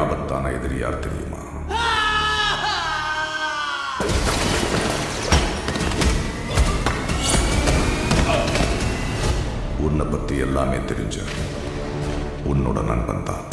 ஆபத்தான எதிரி யார் தெரியுமா? உன்னை பத்தி எல்லாமே தெரிஞ்ச உன்னோட நண்பன் தான்.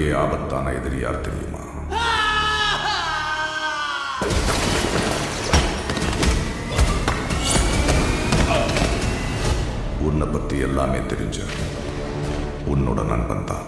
உலகத்திலேயே ஆபத்தான எதிரி யார் தெரியுமா? உன்னை பத்தி எல்லாமே தெரிஞ்ச உன்னோட நண்பன் தான்.